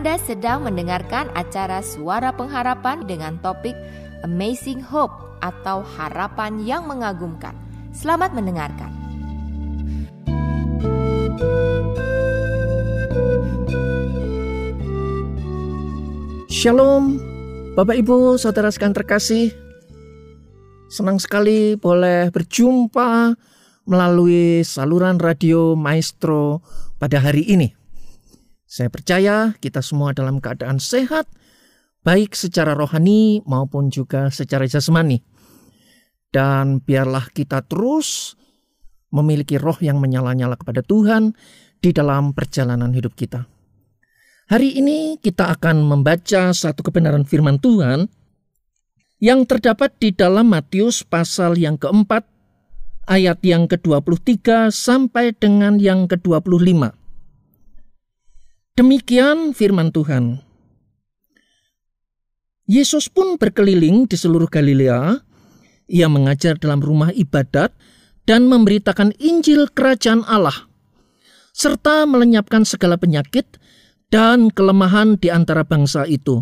Anda sedang mendengarkan acara Suara Pengharapan dengan topik Amazing Hope atau Harapan yang Mengagumkan. Selamat mendengarkan. Shalom, Bapak Ibu, saudara sekalian terkasih. Senang sekali boleh berjumpa melalui saluran radio Maestro pada hari ini. Saya percaya kita semua dalam keadaan sehat, baik secara rohani maupun juga secara jasmani. Dan biarlah kita terus memiliki roh yang menyala-nyala kepada Tuhan di dalam perjalanan hidup kita. Hari ini kita akan membaca satu kebenaran firman Tuhan yang terdapat di dalam Matius pasal yang keempat ayat yang ke-23 sampai dengan yang ke-25. Demikian firman Tuhan. Yesus pun berkeliling di seluruh Galilea. Ia mengajar dalam rumah ibadat dan memberitakan Injil Kerajaan Allah, serta melenyapkan segala penyakit dan kelemahan di antara bangsa itu.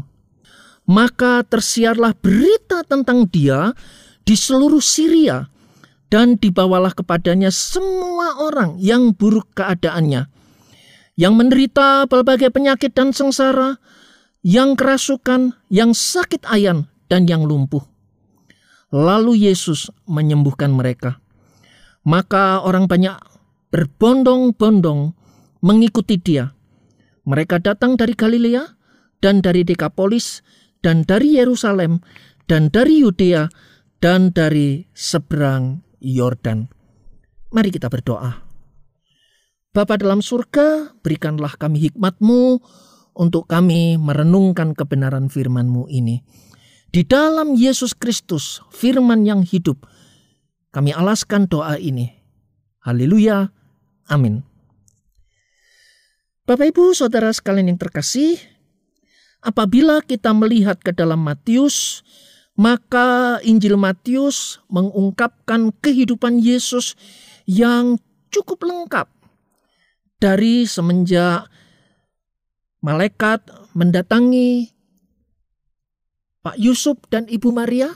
Maka tersiarlah berita tentang Dia di seluruh Syria, dan dibawalah kepadanya semua orang yang buruk keadaannya yang menderita berbagai penyakit dan sengsara, yang kerasukan, yang sakit ayan, dan yang lumpuh. Lalu Yesus menyembuhkan mereka. Maka orang banyak berbondong-bondong mengikuti dia. Mereka datang dari Galilea dan dari Dekapolis dan dari Yerusalem dan dari Yudea dan dari seberang Yordan. Mari kita berdoa. Bapa dalam surga, berikanlah kami hikmatmu untuk kami merenungkan kebenaran firman-Mu ini. Di dalam Yesus Kristus, firman yang hidup, kami alaskan doa ini. Haleluya. Amin. Bapak Ibu Saudara sekalian yang terkasih, apabila kita melihat ke dalam Matius, maka Injil Matius mengungkapkan kehidupan Yesus yang cukup lengkap dari semenjak malaikat mendatangi Pak Yusuf dan Ibu Maria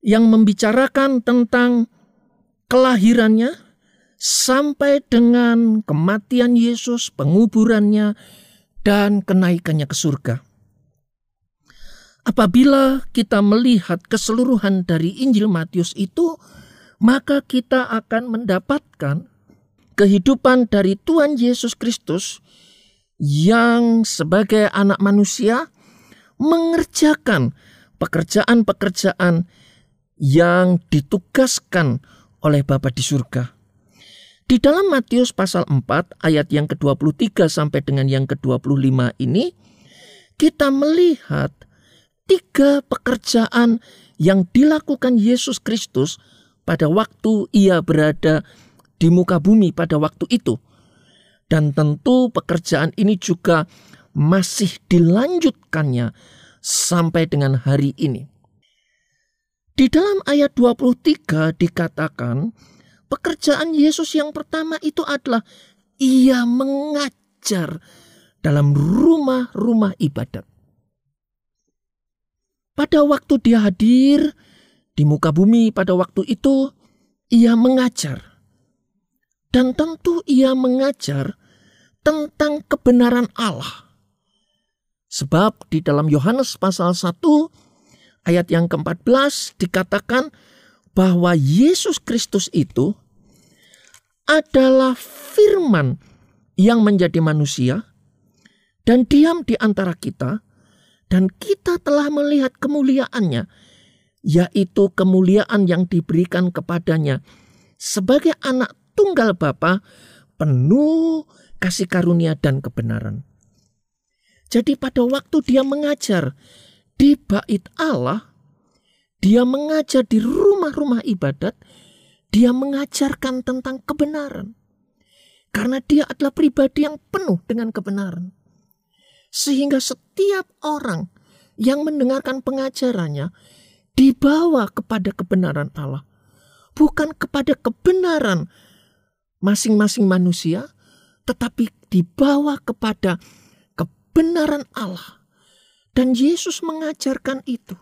yang membicarakan tentang kelahirannya sampai dengan kematian Yesus, penguburannya, dan kenaikannya ke surga. Apabila kita melihat keseluruhan dari Injil Matius itu, maka kita akan mendapatkan kehidupan dari Tuhan Yesus Kristus yang sebagai anak manusia mengerjakan pekerjaan-pekerjaan yang ditugaskan oleh Bapa di surga. Di dalam Matius pasal 4 ayat yang ke-23 sampai dengan yang ke-25 ini kita melihat tiga pekerjaan yang dilakukan Yesus Kristus pada waktu ia berada di muka bumi pada waktu itu. Dan tentu pekerjaan ini juga masih dilanjutkannya sampai dengan hari ini. Di dalam ayat 23 dikatakan pekerjaan Yesus yang pertama itu adalah ia mengajar dalam rumah-rumah ibadat. Pada waktu dia hadir di muka bumi pada waktu itu, ia mengajar dan tentu ia mengajar tentang kebenaran Allah. Sebab di dalam Yohanes pasal 1 ayat yang ke-14 dikatakan bahwa Yesus Kristus itu adalah firman yang menjadi manusia dan diam di antara kita dan kita telah melihat kemuliaannya yaitu kemuliaan yang diberikan kepadanya sebagai anak tunggal Bapa penuh kasih karunia dan kebenaran. Jadi pada waktu dia mengajar di bait Allah, dia mengajar di rumah-rumah ibadat, dia mengajarkan tentang kebenaran. Karena dia adalah pribadi yang penuh dengan kebenaran. Sehingga setiap orang yang mendengarkan pengajarannya dibawa kepada kebenaran Allah. Bukan kepada kebenaran masing-masing manusia, tetapi dibawa kepada kebenaran Allah. Dan Yesus mengajarkan itu.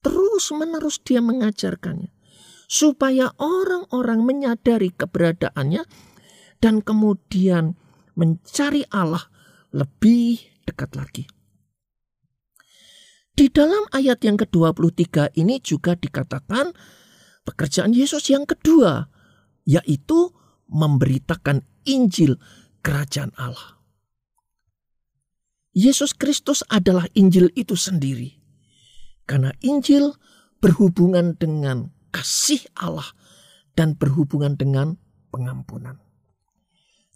Terus menerus dia mengajarkannya. Supaya orang-orang menyadari keberadaannya dan kemudian mencari Allah lebih dekat lagi. Di dalam ayat yang ke-23 ini juga dikatakan pekerjaan Yesus yang kedua, yaitu memberitakan Injil kerajaan Allah. Yesus Kristus adalah Injil itu sendiri. Karena Injil berhubungan dengan kasih Allah dan berhubungan dengan pengampunan.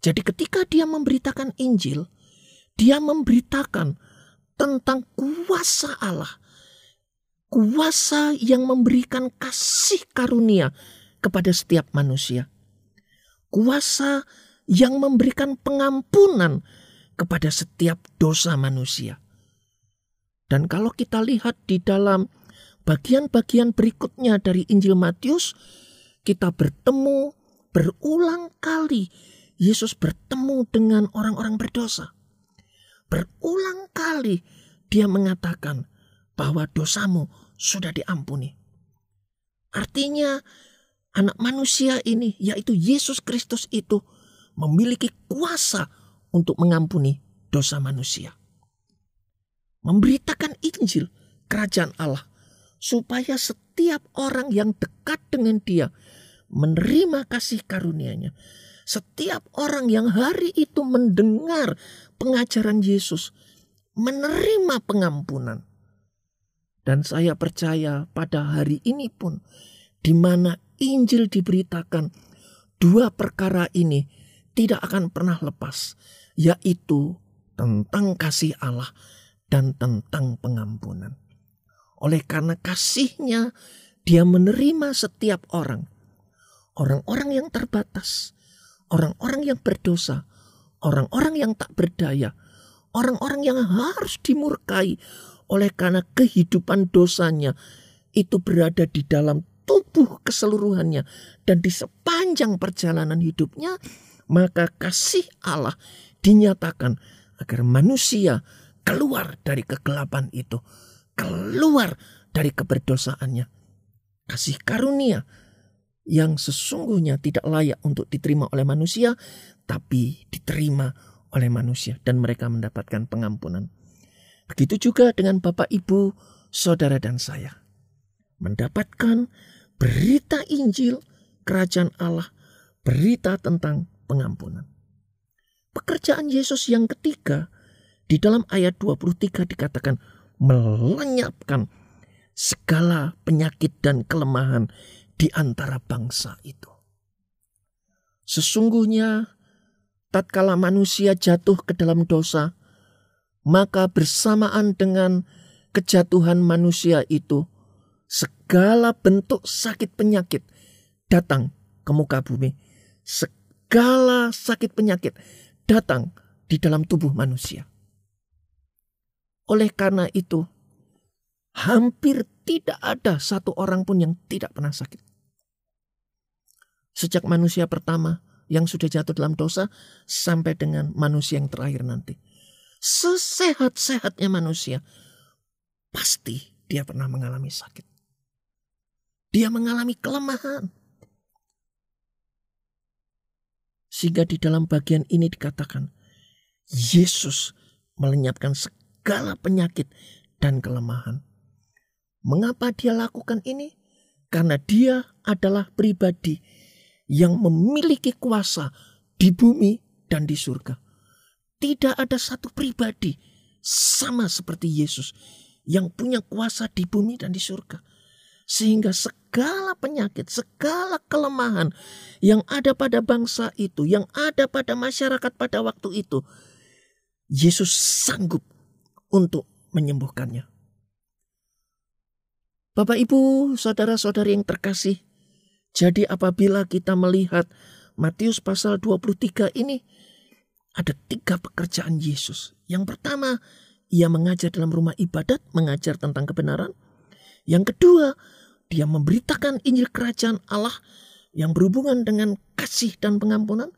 Jadi ketika dia memberitakan Injil, dia memberitakan tentang kuasa Allah. Kuasa yang memberikan kasih karunia kepada setiap manusia. Kuasa yang memberikan pengampunan kepada setiap dosa manusia. Dan kalau kita lihat di dalam bagian-bagian berikutnya dari Injil Matius, kita bertemu berulang kali Yesus bertemu dengan orang-orang berdosa. Berulang kali dia mengatakan bahwa dosamu sudah diampuni. Artinya anak manusia ini yaitu Yesus Kristus itu memiliki kuasa untuk mengampuni dosa manusia. Memberitakan Injil kerajaan Allah supaya setiap orang yang dekat dengan dia menerima kasih karunia-Nya. Setiap orang yang hari itu mendengar pengajaran Yesus menerima pengampunan. Dan saya percaya pada hari ini pun di mana Injil diberitakan dua perkara ini tidak akan pernah lepas yaitu tentang kasih Allah dan tentang pengampunan. Oleh karena kasihnya dia menerima setiap orang. Orang-orang yang terbatas, orang-orang yang berdosa, orang-orang yang tak berdaya, orang-orang yang harus dimurkai oleh karena kehidupan dosanya itu berada di dalam tubuh keseluruhannya dan di sepanjang perjalanan hidupnya maka kasih Allah dinyatakan agar manusia keluar dari kegelapan itu keluar dari keberdosaannya kasih karunia yang sesungguhnya tidak layak untuk diterima oleh manusia tapi diterima oleh manusia dan mereka mendapatkan pengampunan. Begitu juga dengan Bapak Ibu, saudara dan saya. Mendapatkan berita Injil kerajaan Allah, berita tentang pengampunan. Pekerjaan Yesus yang ketiga di dalam ayat 23 dikatakan melenyapkan segala penyakit dan kelemahan di antara bangsa itu. Sesungguhnya tatkala manusia jatuh ke dalam dosa, maka bersamaan dengan kejatuhan manusia itu, segala bentuk sakit penyakit datang ke muka bumi. Segala sakit penyakit datang di dalam tubuh manusia. Oleh karena itu, hampir tidak ada satu orang pun yang tidak pernah sakit. Sejak manusia pertama yang sudah jatuh dalam dosa sampai dengan manusia yang terakhir nanti. Sesehat-sehatnya manusia, pasti dia pernah mengalami sakit. Dia mengalami kelemahan. Sehingga di dalam bagian ini dikatakan, Yesus melenyapkan segala penyakit dan kelemahan. Mengapa dia lakukan ini? Karena dia adalah pribadi yang memiliki kuasa di bumi dan di surga. Tidak ada satu pribadi sama seperti Yesus yang punya kuasa di bumi dan di surga. Sehingga segala penyakit, segala kelemahan yang ada pada bangsa itu, yang ada pada masyarakat pada waktu itu, Yesus sanggup untuk menyembuhkannya. Bapak, ibu, saudara-saudari yang terkasih, jadi apabila kita melihat Matius pasal 23 ini ada tiga pekerjaan Yesus. Yang pertama, ia mengajar dalam rumah ibadat, mengajar tentang kebenaran. Yang kedua, dia memberitakan Injil kerajaan Allah yang berhubungan dengan kasih dan pengampunan.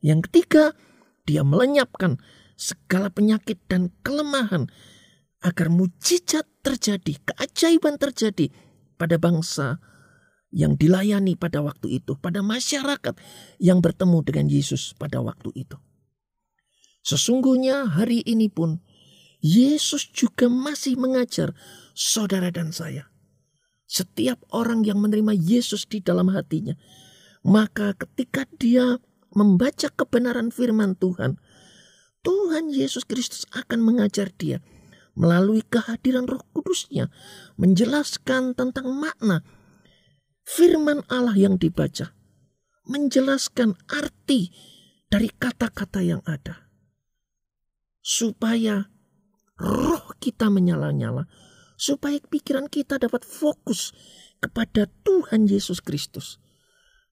Yang ketiga, dia melenyapkan segala penyakit dan kelemahan agar mujizat terjadi, keajaiban terjadi pada bangsa yang dilayani pada waktu itu, pada masyarakat yang bertemu dengan Yesus pada waktu itu. Sesungguhnya hari ini pun Yesus juga masih mengajar saudara dan saya. Setiap orang yang menerima Yesus di dalam hatinya, maka ketika dia membaca kebenaran firman Tuhan, Tuhan Yesus Kristus akan mengajar dia melalui kehadiran Roh Kudusnya menjelaskan tentang makna firman Allah yang dibaca, menjelaskan arti dari kata-kata yang ada, supaya roh kita menyala-nyala, supaya pikiran kita dapat fokus kepada Tuhan Yesus Kristus,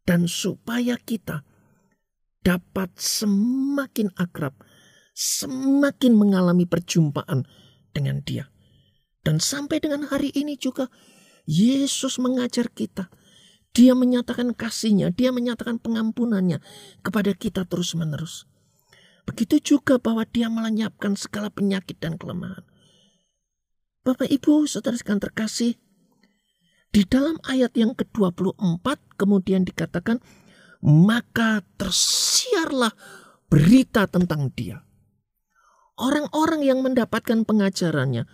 dan supaya kita dapat semakin akrab, semakin mengalami perjumpaan dengan Dia. Dan sampai dengan hari ini juga Yesus mengajar kita. Dia menyatakan kasihnya, dia menyatakan pengampunannya kepada kita terus-menerus. Begitu juga bahwa dia melenyapkan segala penyakit dan kelemahan. Bapak Ibu, saudara sekalian terkasih, di dalam ayat yang ke-24 kemudian dikatakan, maka tersiarlah berita tentang dia. Orang-orang yang mendapatkan pengajarannya,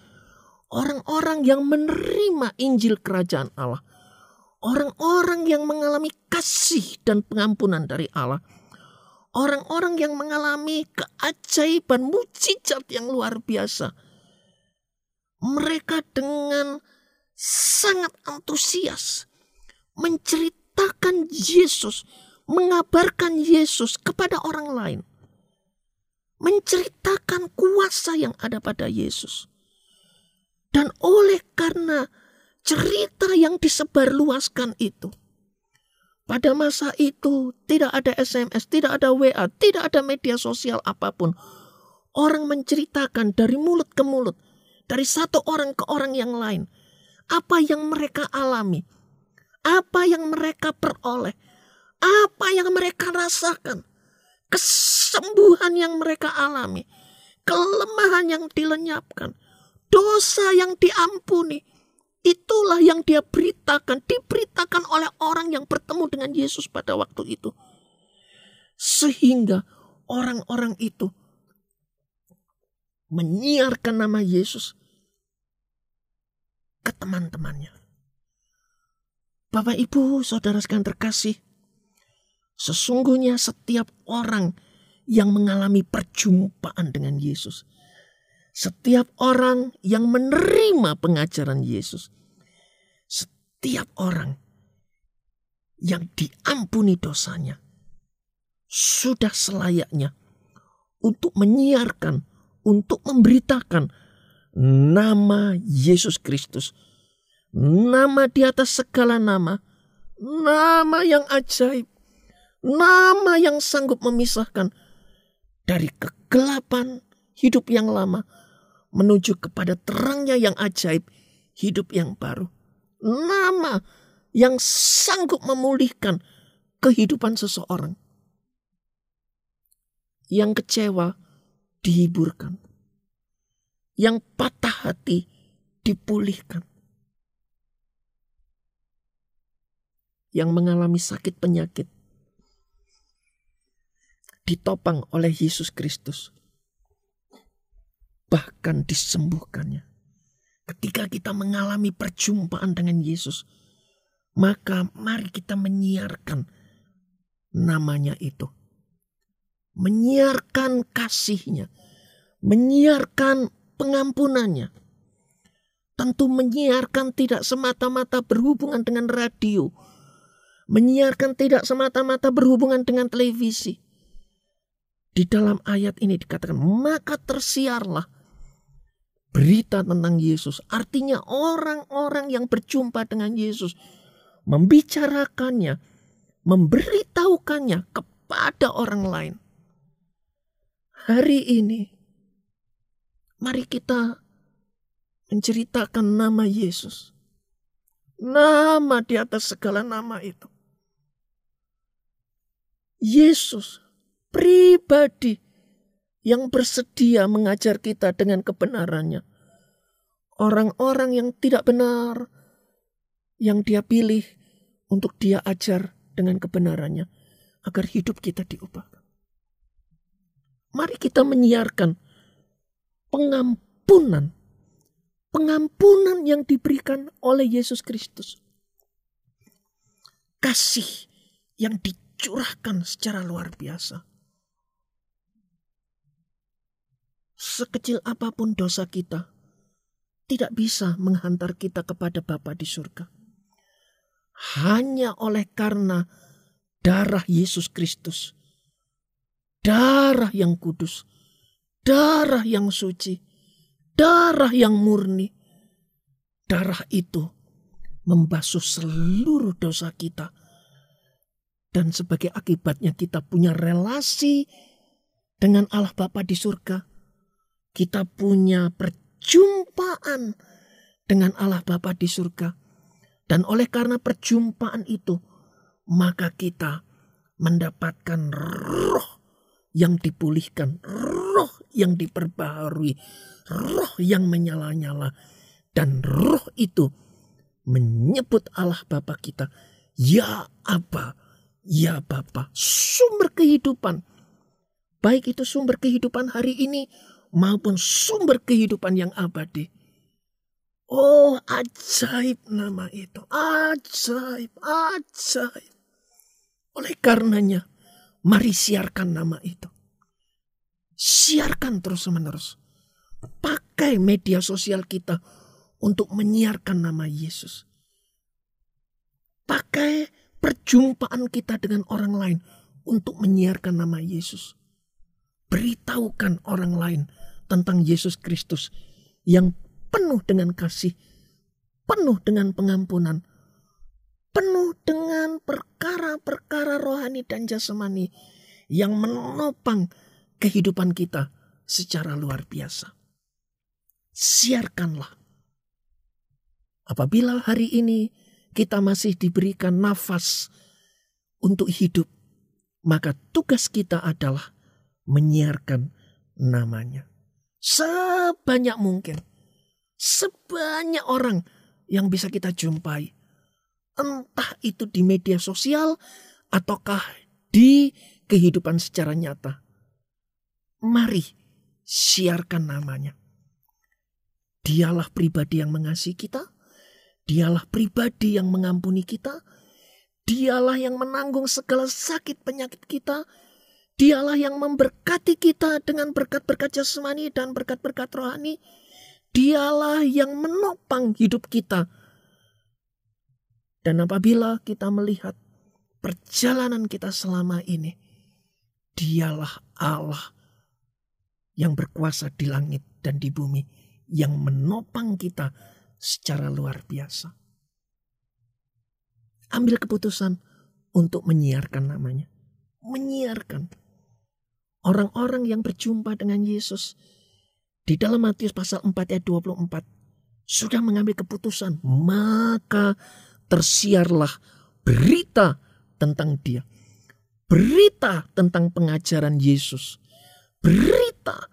orang-orang yang menerima Injil Kerajaan Allah, orang-orang yang mengalami kasih dan pengampunan dari Allah, orang-orang yang mengalami keajaiban mujizat yang luar biasa mereka dengan sangat antusias menceritakan Yesus, mengabarkan Yesus kepada orang lain. Menceritakan kuasa yang ada pada Yesus. Dan oleh karena cerita yang disebarluaskan itu, pada masa itu tidak ada SMS, tidak ada WA, tidak ada media sosial apa pun. Orang menceritakan dari mulut ke mulut dari satu orang ke orang yang lain. Apa yang mereka alami, apa yang mereka peroleh, apa yang mereka rasakan, kesembuhan yang mereka alami, kelemahan yang dilenyapkan, dosa yang diampuni. Itulah yang dia beritakan, diberitakan oleh orang yang bertemu dengan Yesus pada waktu itu. Sehingga orang-orang itu menyiarkan nama Yesus ke teman-temannya. Bapak, ibu, saudara sekalian terkasih, sesungguhnya setiap orang yang mengalami perjumpaan dengan Yesus, setiap orang yang menerima pengajaran Yesus, setiap orang yang diampuni dosanya, sudah selayaknya untuk menyiarkan untuk memberitakan nama Yesus Kristus. Nama di atas segala nama. Nama yang ajaib. Nama yang sanggup memisahkan dari kegelapan hidup yang lama menuju kepada terangnya yang ajaib, hidup yang baru. Nama yang sanggup memulihkan kehidupan seseorang. Yang kecewa dihiburkan. Yang patah hati dipulihkan. Yang mengalami sakit penyakit ditopang oleh Yesus Kristus. Bahkan disembuhkannya. Ketika kita mengalami perjumpaan dengan Yesus, maka mari kita menyiarkan namanya itu menyiarkan kasihnya, menyiarkan pengampunannya. Tentu menyiarkan tidak semata-mata berhubungan dengan radio, menyiarkan tidak semata-mata berhubungan dengan televisi. Di dalam ayat ini dikatakan, maka tersiarlah berita tentang Yesus. Artinya orang-orang yang berjumpa dengan Yesus membicarakannya, memberitahukannya kepada orang lain hari ini, mari kita menceritakan nama Yesus. Nama di atas segala nama itu. Yesus pribadi yang bersedia mengajar kita dengan kebenarannya. Orang-orang yang tidak benar yang dia pilih untuk dia ajar dengan kebenarannya agar hidup kita diubahkan. Mari kita menyiarkan pengampunan pengampunan yang diberikan oleh Yesus Kristus. Kasih yang dicurahkan secara luar biasa. Sekecil apa pun dosa kita, tidak bisa menghantar kita kepada Bapa di surga. Hanya oleh karena darah Yesus Kristus, darah yang kudus, darah yang suci, darah yang murni. Darah itu membasuh seluruh dosa kita. Dan sebagai akibatnya kita punya relasi dengan Allah Bapa di surga. Kita punya perjumpaan dengan Allah Bapa di surga. Dan oleh karena perjumpaan itu, maka kita mendapatkan roh yang dipulihkan, roh yang diperbaharui, roh yang menyala-nyala. Dan roh itu menyebut Allah Bapa kita, Ya Aba, Ya Bapa, sumber kehidupan. Baik itu sumber kehidupan hari ini maupun sumber kehidupan yang abadi. Oh, ajaib nama itu. Ajaib, ajaib. Oleh karenanya, mari siarkan nama itu. Siarkan terus-menerus. Pakai media sosial kita untuk menyiarkan nama Yesus. Pakai perjumpaan kita dengan orang lain untuk menyiarkan nama Yesus. Beritahukan orang lain tentang Yesus Kristus yang penuh dengan kasih, penuh dengan pengampunan, penuh dengan perkara-perkara rohani dan jasmani yang menopang kehidupan kita secara luar biasa. Siarkanlah. Apabila hari ini kita masih diberikan nafas untuk hidup, maka tugas kita adalah menyiarkan namanya. Sebanyak mungkin. Sebanyak orang yang bisa kita jumpai. Entah itu di media sosial ataukah di kehidupan secara nyata. Mari siarkan namanya. Dialah pribadi yang mengasihi kita. Dialah pribadi yang mengampuni kita. Dialah yang menanggung segala sakit penyakit kita. Dialah yang memberkati kita dengan berkat-berkat jasmani dan berkat-berkat rohani. Dialah yang menopang hidup kita. Dan apabila kita melihat perjalanan kita selama ini, dialah Allah yang berkuasa di langit dan di bumi yang menopang kita secara luar biasa. Ambil keputusan untuk menyiarkan namanya. Menyiarkan. Orang-orang yang berjumpa dengan Yesus di dalam Matius pasal 4 ayat 24 sudah mengambil keputusan. Maka tersiarlah berita tentang dia. Berita tentang pengajaran Yesus berita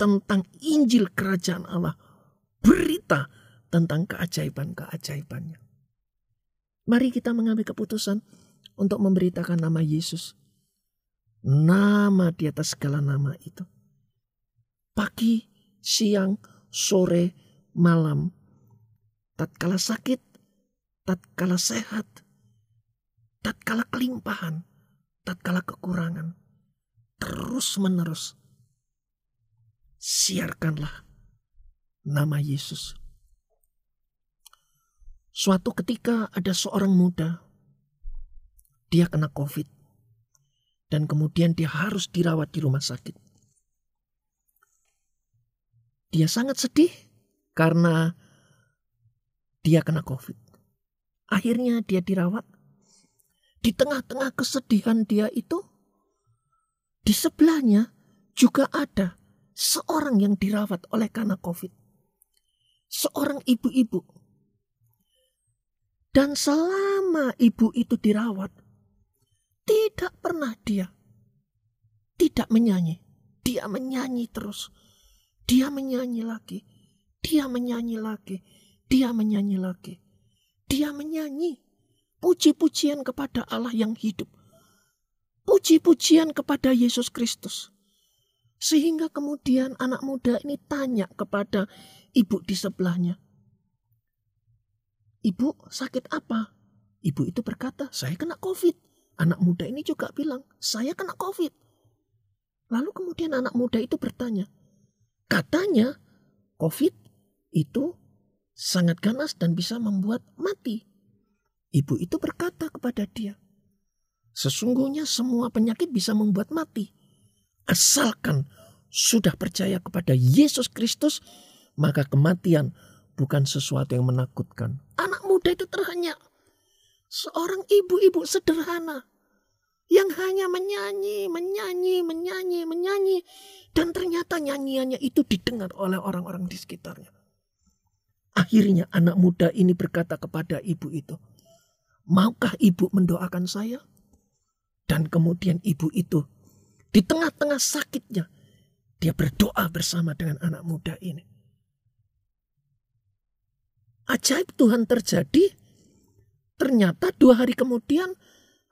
tentang Injil Kerajaan Allah, berita tentang keajaiban-keajaibannya. Mari kita mengambil keputusan untuk memberitakan nama Yesus. Nama di atas segala nama itu. Pagi, siang, sore, malam. Tatkala sakit, tatkala sehat, tatkala kelimpahan, tatkala kekurangan. Terus menerus siarkanlah nama Yesus. Suatu ketika ada seorang muda, dia kena COVID, dan kemudian dia harus dirawat di rumah sakit. Dia sangat sedih karena dia kena COVID. Akhirnya dia dirawat. Di tengah-tengah kesedihan dia itu, di sebelahnya juga ada seorang yang dirawat oleh karena COVID. Seorang ibu-ibu. Dan selama ibu itu dirawat, tidak pernah dia tidak menyanyi, dia menyanyi terus. Dia menyanyi lagi. Dia menyanyi lagi. Dia menyanyi lagi. Dia menyanyi. Puji-pujian kepada Allah yang hidup. Puji-pujian kepada Yesus Kristus. Sehingga kemudian anak muda ini tanya kepada ibu di sebelahnya. Ibu sakit apa? Ibu itu berkata, saya kena COVID. Anak muda ini juga bilang, saya kena COVID. Lalu kemudian anak muda itu bertanya, katanya COVID itu sangat ganas dan bisa membuat mati. Ibu itu berkata kepada dia, Sesungguhnya semua penyakit bisa membuat mati. Asalkan sudah percaya kepada Yesus Kristus, maka kematian bukan sesuatu yang menakutkan. Anak muda itu terhanya seorang ibu-ibu sederhana yang hanya menyanyi, menyanyi, menyanyi, menyanyi, dan ternyata nyanyiannya itu didengar oleh orang-orang di sekitarnya. Akhirnya anak muda ini berkata kepada ibu itu, Maukah ibu mendoakan saya? Dan kemudian ibu itu di tengah-tengah sakitnya, dia berdoa bersama dengan anak muda ini. Ajaib Tuhan terjadi. Ternyata dua hari kemudian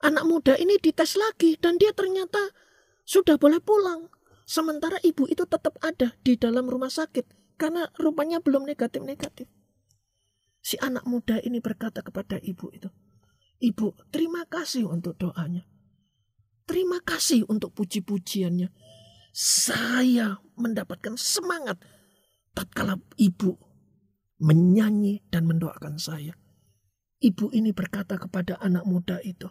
anak muda ini dites lagi dan dia ternyata sudah boleh pulang. Sementara ibu itu tetap ada di dalam rumah sakit karena rupanya belum negatif-negatif. Si anak muda ini berkata kepada ibu itu, Ibu, terima kasih untuk doanya. Terima kasih untuk puji-pujiannya. Saya mendapatkan semangat tatkala ibu menyanyi dan mendoakan saya. Ibu ini berkata kepada anak muda itu,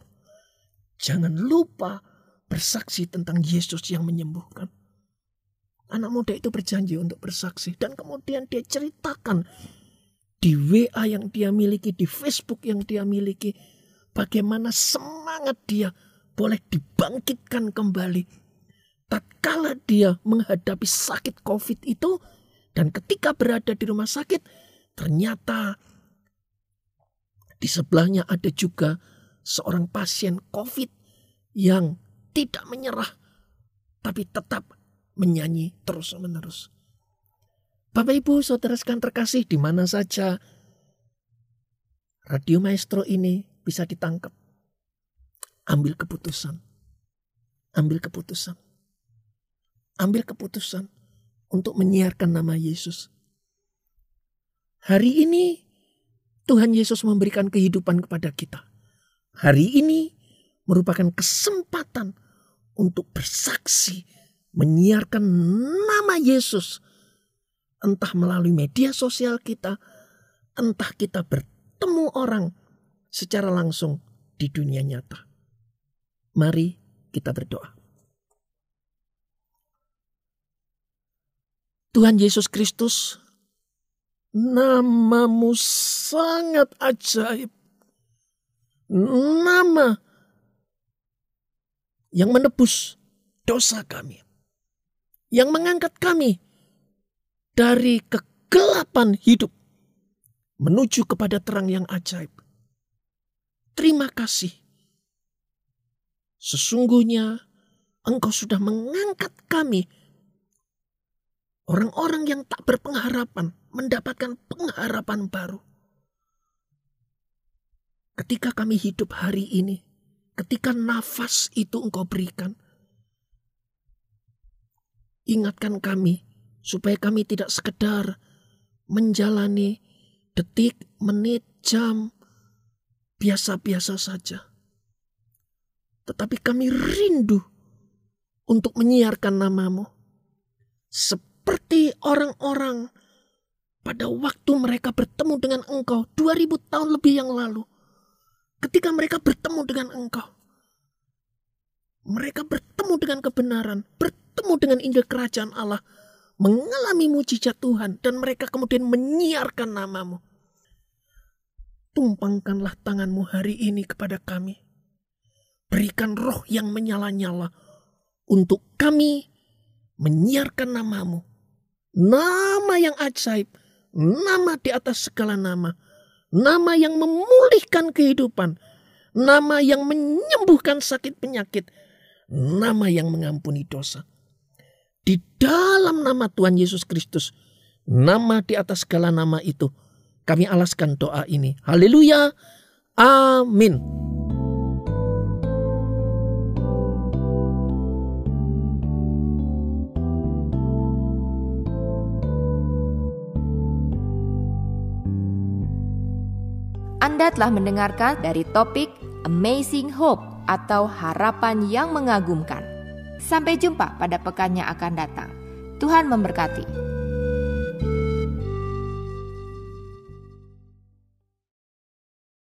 "Jangan lupa bersaksi tentang Yesus yang menyembuhkan." Anak muda itu berjanji untuk bersaksi dan kemudian dia ceritakan di WA yang dia miliki, di Facebook yang dia miliki, bagaimana semangat dia boleh dibangkitkan kembali. Tatkala dia menghadapi sakit COVID itu, dan ketika berada di rumah sakit, ternyata di sebelahnya ada juga seorang pasien COVID yang tidak menyerah, tapi tetap menyanyi terus-menerus. Bapak Ibu, saudara sekalian terkasih, di mana saja Radio Maestro ini bisa ditangkap. Ambil keputusan. Ambil keputusan. Ambil keputusan untuk menyiarkan nama Yesus. Hari ini Tuhan Yesus memberikan kehidupan kepada kita. Hari ini merupakan kesempatan untuk bersaksi, menyiarkan nama Yesus. Entah melalui media sosial kita, entah kita bertemu orang secara langsung di dunia nyata. Mari kita berdoa. Tuhan Yesus Kristus, namamu sangat ajaib. Nama yang menebus dosa kami. Yang mengangkat kami dari kegelapan hidup menuju kepada terang yang ajaib. Terima kasih. Sesungguhnya engkau sudah mengangkat kami. Orang-orang yang tak berpengharapan mendapatkan pengharapan baru. Ketika kami hidup hari ini, ketika nafas itu engkau berikan, ingatkan kami supaya kami tidak sekedar menjalani detik, menit, jam, biasa-biasa saja. Tetapi kami rindu untuk menyiarkan namamu. Seperti orang-orang pada waktu mereka bertemu dengan engkau 2000 tahun lebih yang lalu. Ketika mereka bertemu dengan engkau. Mereka bertemu dengan kebenaran, bertemu dengan Injil kerajaan Allah, mengalami mujizat Tuhan, dan mereka kemudian menyiarkan namamu tumpangkanlah tanganmu hari ini kepada kami. Berikan roh yang menyala-nyala untuk kami menyiarkan namamu. Nama yang ajaib, nama di atas segala nama. Nama yang memulihkan kehidupan, nama yang menyembuhkan sakit penyakit, nama yang mengampuni dosa. Di dalam nama Tuhan Yesus Kristus, nama di atas segala nama itu, kami alaskan doa ini. Haleluya. Amin. Anda telah mendengarkan dari topik Amazing Hope atau harapan yang mengagumkan. Sampai jumpa pada pekan yang akan datang. Tuhan memberkati.